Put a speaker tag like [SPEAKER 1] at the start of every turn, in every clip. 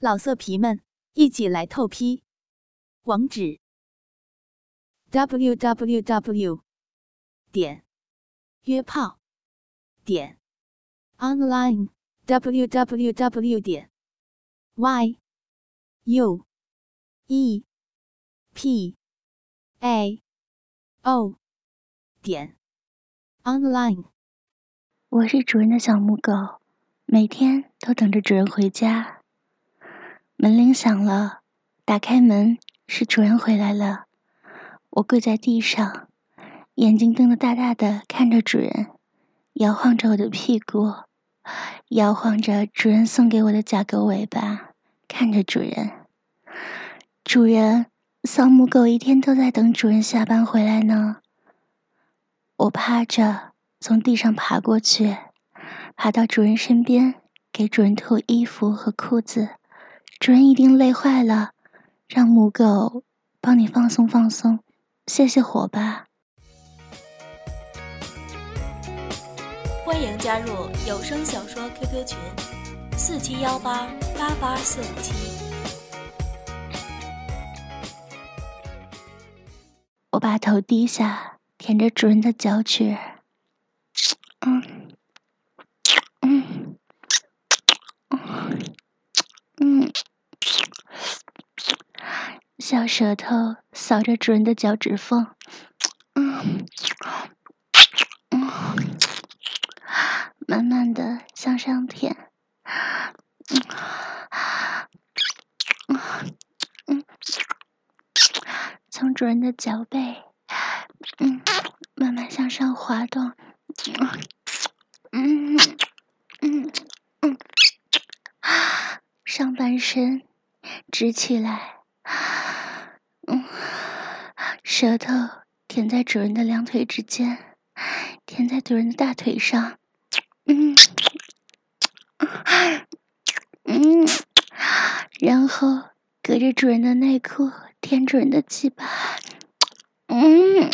[SPEAKER 1] 老色皮们，一起来透批！网址：w w w 点约炮点 online w w w 点 y u e p a o 点 online。
[SPEAKER 2] 我是主人的小母狗，每天都等着主人回家。门铃响了，打开门，是主人回来了。我跪在地上，眼睛瞪得大大的看着主人，摇晃着我的屁股，摇晃着主人送给我的假狗尾巴，看着主人。主人，小母狗一天都在等主人下班回来呢。我趴着从地上爬过去，爬到主人身边，给主人脱衣服和裤子。主人一定累坏了，让母狗帮你放松放松，泄泄火吧。
[SPEAKER 3] 欢迎加入有声小说 QQ 群：四七幺八八八四五七。
[SPEAKER 2] 我把头低下，舔着主人的脚趾，嗯。小舌头扫着主人的脚趾缝，嗯，嗯，慢慢的向上舔，嗯，嗯，从主人的脚背，嗯，慢慢向上滑动，嗯，嗯，嗯，上半身直起来。舌头舔在主人的两腿之间，舔在主人的大腿上，嗯，嗯，然后隔着主人的内裤舔主人的鸡巴，嗯，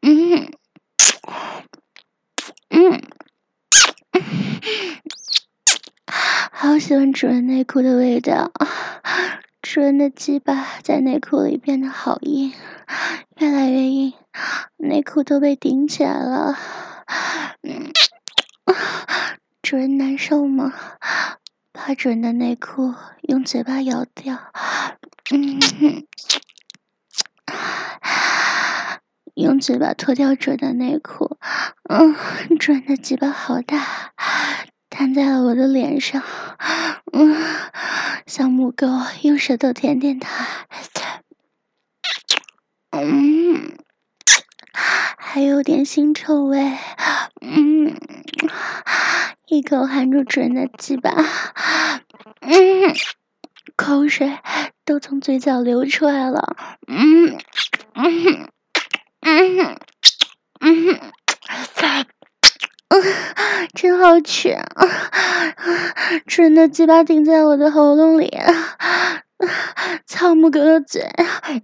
[SPEAKER 2] 嗯，嗯，好喜欢主人内裤的味道。主人的鸡巴在内裤里变得好硬，越来越硬，内裤都被顶起来了。主人难受吗？把主人的内裤用嘴巴咬掉，用嘴巴脱掉主人的内裤。嗯，主人的鸡巴好大。弹在了我的脸上，嗯，小母狗用舌头舔舔它，嗯，还有点腥臭味，嗯，一口含住主人的鸡巴，嗯，口水都从嘴角流出来了，嗯，嗯，嗯，嗯。真好吃，真的鸡巴顶在我的喉咙里，草木狗的嘴，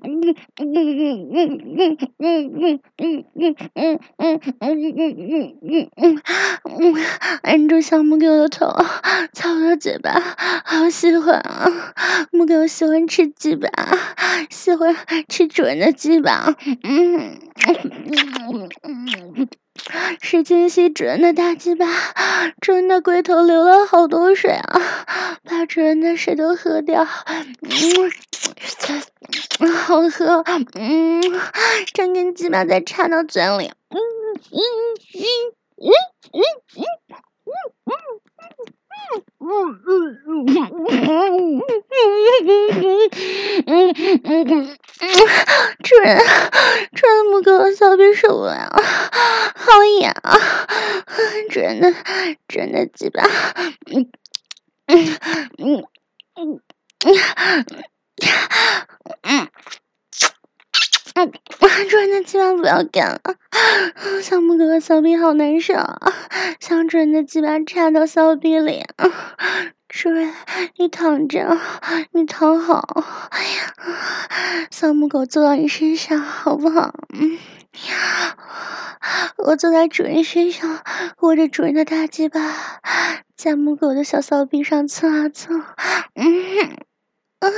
[SPEAKER 2] 嗯嗯嗯嗯嗯嗯嗯嗯嗯嗯嗯嗯嗯嗯，按住小母狗的头，操着嘴巴，好喜欢啊！母狗喜欢吃鸡巴，喜欢吃主人的鸡巴，嗯嗯嗯。是惊喜主人的大鸡巴，主人的龟头流了好多水啊，把主人的水都喝掉，嗯，好喝，嗯，整根鸡巴再插到嘴里，嗯嗯嗯嗯嗯嗯嗯嗯。嗯嗯嗯嗯嗯嗯嗯嗯嗯嗯主人，主人母狗的小臂受不了，好痒啊！主人的主人的鸡巴，嗯嗯嗯嗯嗯。主人的鸡巴不要干了，小母狗的小臂好难受，想主人的鸡巴插到小臂里。主人，你躺着，你躺好。哎呀，小母狗坐到你身上好不好？嗯，我坐在主人身上，握着主人的大鸡巴，在母狗的小骚逼上蹭啊蹭，嗯，啊，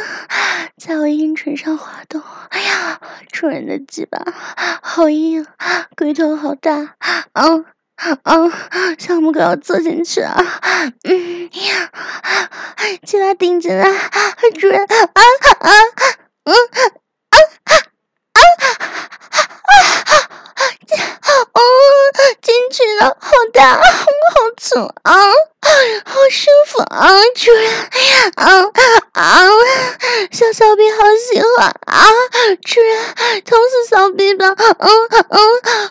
[SPEAKER 2] 在我阴唇上滑动。哎呀，主人的鸡巴好硬，龟头好大，嗯嗯，小母狗要坐进去啊，嗯呀，鸡巴顶进来，主人啊啊，嗯啊啊啊啊啊啊！哦，进去了，好大，好粗啊，好舒服啊，主人，啊啊，小骚逼好喜欢啊，主人，捅死骚逼吧，嗯嗯，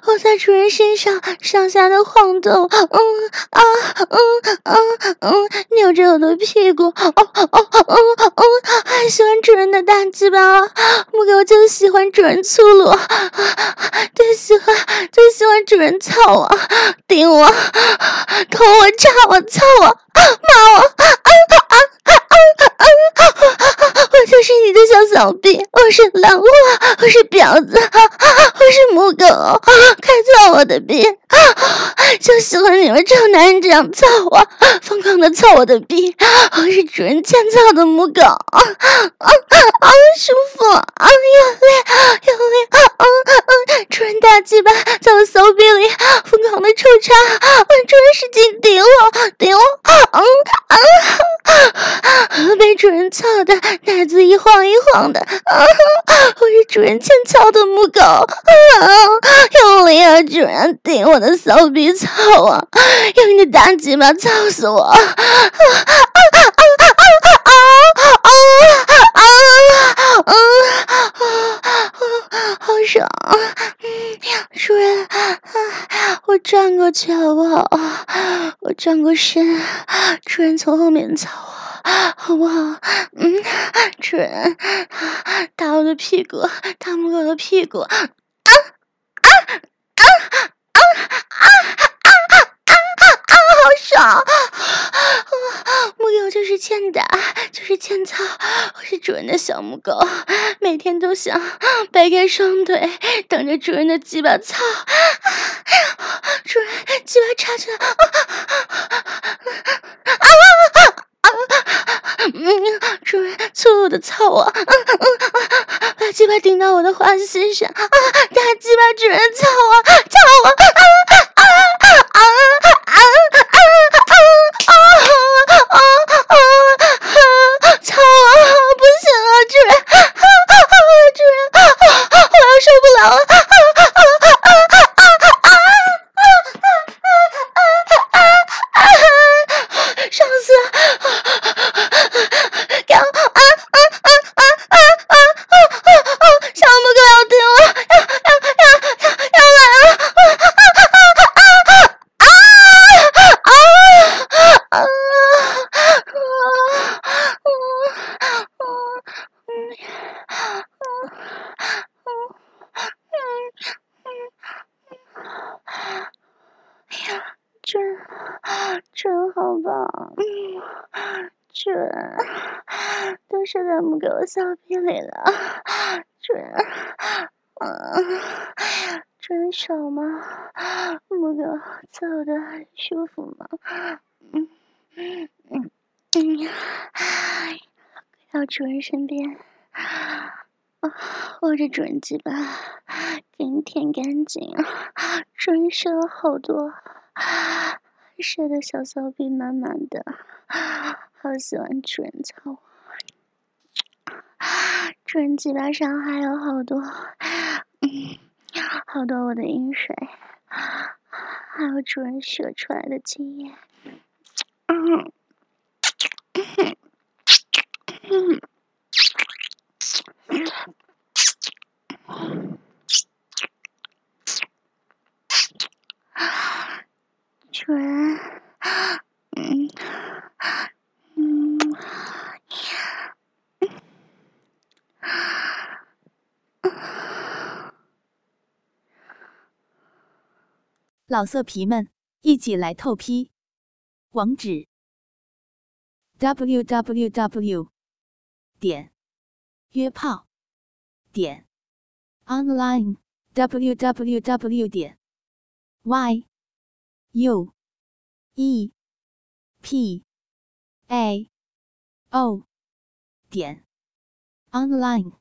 [SPEAKER 2] 我在主人身上上下的晃动，嗯啊嗯嗯嗯，扭着我的屁股，哦哦哦哦，还喜欢主人的大鸡巴，母狗就喜欢主人粗鲁，最喜欢最喜欢主人操我、顶我、捅我、扎我、操我、骂我，啊啊啊啊啊！我就是你的小骚逼，我是狼货，我是婊子，我是母狗，快操我的逼！就喜欢你们臭男人这样操我，疯狂的操我的逼！我是主人欠操的母狗，啊啊啊！舒服，啊用力，用力，啊啊！大鸡巴在我骚臂里疯狂的抽插我主人使劲顶我顶我嗯啊被主人操的奶子一晃一晃的啊哈我是主人欠操的母狗啊用力啊主人顶我的骚逼操啊用你的大鸡巴操死我啊啊啊啊啊啊啊啊啊啊啊！好爽！嗯，主人，我转过去好不好？我转过身，主人从后面操我，好不好？嗯，主人打我的屁股，打母狗的屁股！啊啊啊啊啊！啊好爽！木有就是欠打，就是欠操。我是主人的小母狗，每天都想掰开双腿，等着主人的鸡巴操。主人鸡巴插进来，啊啊啊啊！嗯，主人粗鲁的操我，嗯嗯，把鸡巴顶到我的花心上，啊，大鸡巴主人操我，操我，啊射在母狗小屁里了，准，嗯，真爽吗？母狗操的很舒服吗？嗯嗯嗯嗯，到主人身边，握着主人鸡巴，给你舔干净。主人射了好多，射的小骚逼满满的，好喜欢主人操我。主人嘴巴上还有好多，嗯，好多我的饮水，还有主人射出来的精液，嗯，主人，
[SPEAKER 1] 老色皮们，一起来透批！网址：w w w 点约炮点 online。www 点 y u e p a o 点 online。